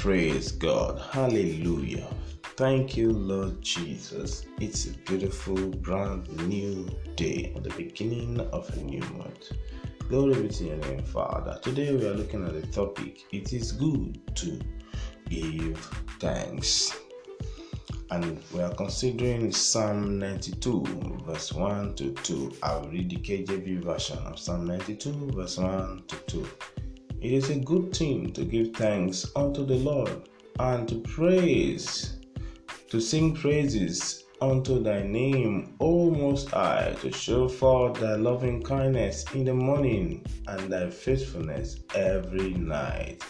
Praise God. Hallelujah. Thank you, Lord Jesus. It's a beautiful, brand new day the beginning of a new month. Glory be to your name, Father. Today we are looking at the topic It is good to give thanks. And we are considering Psalm 92, verse 1 to 2. I'll read the KJV version of Psalm 92, verse 1 to 2. It is a good thing to give thanks unto the Lord and to praise, to sing praises unto thy name, O Most High, to show forth thy loving kindness in the morning and thy faithfulness every night.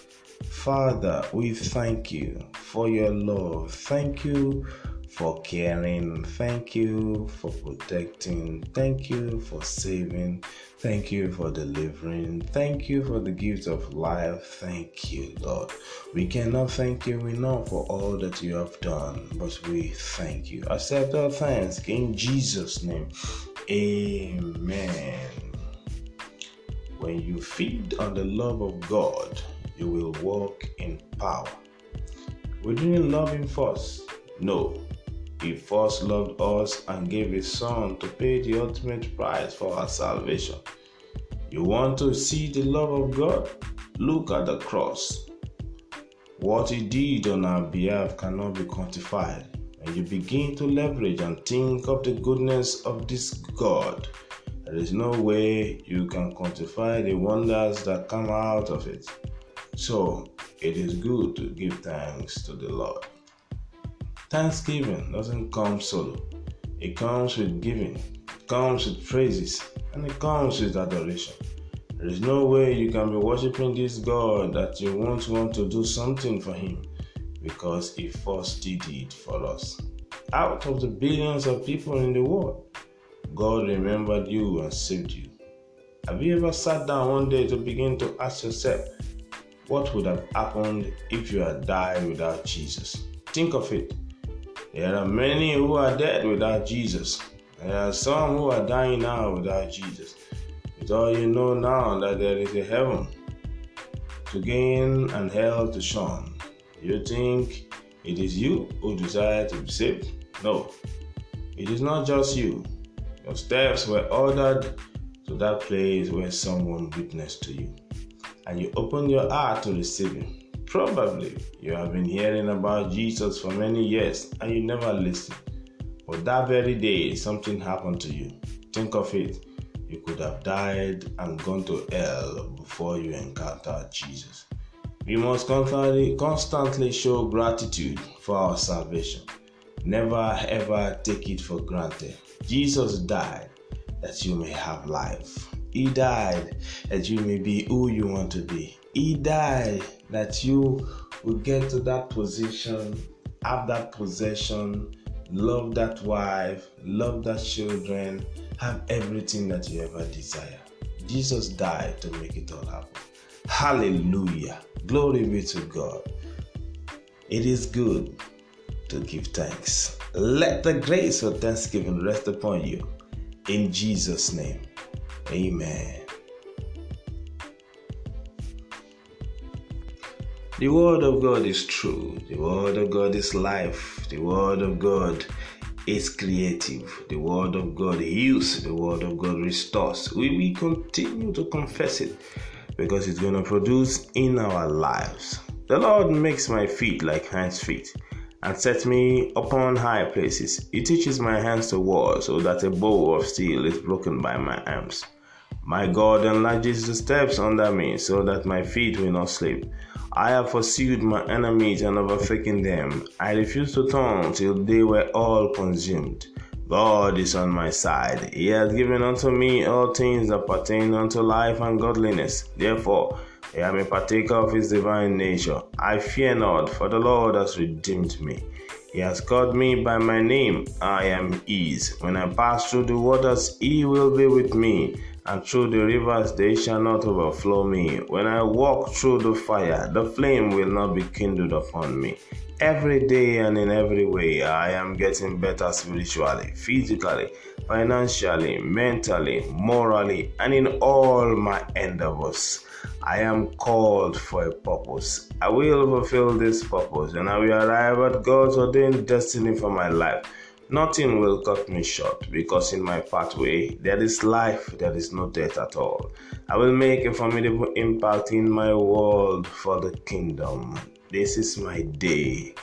Father, we thank you for your love. Thank you for caring. Thank you for protecting. Thank you for saving. Thank you for delivering. Thank you for the gift of life. Thank you, Lord. We cannot thank you enough for all that you have done, but we thank you. Accept our thanks in Jesus' name. Amen. When you feed on the love of God, you will walk in power. We didn't love Him first. No, he first loved us and gave His Son to pay the ultimate price for our salvation. You want to see the love of God? Look at the cross. What He did on our behalf cannot be quantified. And you begin to leverage and think of the goodness of this God, there is no way you can quantify the wonders that come out of it. So, it is good to give thanks to the Lord. Thanksgiving doesn't come solo. It comes with giving, it comes with praises, and it comes with adoration. There is no way you can be worshiping this God that you won't want to do something for Him because He first did it for us. Out of the billions of people in the world, God remembered you and saved you. Have you ever sat down one day to begin to ask yourself, what would have happened if you had died without Jesus? Think of it. There are many who are dead without Jesus. There are some who are dying now without Jesus. With all you know now that there is a heaven to gain and hell to shun, you think it is you who desire to be saved? No, it is not just you. Your steps were ordered to that place where someone witnessed to you, and you opened your heart to receive Him. Probably you have been hearing about Jesus for many years and you never listened. But that very day, something happened to you. Think of it. You could have died and gone to hell before you encountered Jesus. We must constantly, constantly show gratitude for our salvation. Never ever take it for granted. Jesus died that you may have life. He died that you may be who you want to be. He died that you will get to that position, have that possession, love that wife, love that children, have everything that you ever desire. Jesus died to make it all happen. Hallelujah. Glory be to God. It is good to give thanks. Let the grace of thanksgiving rest upon you. In Jesus' name. Amen. The Word of God is true. The Word of God is life. The Word of God is creative. The Word of God heals. The Word of God restores. We will continue to confess it because it's going to produce in our lives. The Lord makes my feet like hinds' feet and sets me upon high places. He teaches my hands to war so that a bow of steel is broken by my arms. My God enlarges the steps under me so that my feet will not slip. I have pursued my enemies and overtaken them. I refused to turn till they were all consumed. God is on my side. He has given unto me all things that pertain unto life and godliness. Therefore, I am a partaker of his divine nature. I fear not, for the Lord has redeemed me. He has called me by my name. I am his. When I pass through the waters, he will be with me, and through the rivers they shall not overflow me. When I walk through the fire, the flame will not be kindled upon me. Every day and in every way, I am getting better spiritually, physically, financially, mentally, morally, and in all my endeavors. I am called for a purpose. I will fulfill this purpose and I will arrive at God's ordained destiny for my life. Nothing will cut me short because in my pathway there is life, there is no death at all. I will make a formidable impact in my world for the kingdom. This is my day.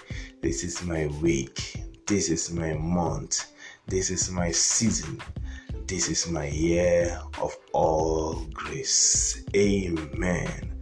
This is my week. This is my month. This is my season. This is my year of all grace. Amen.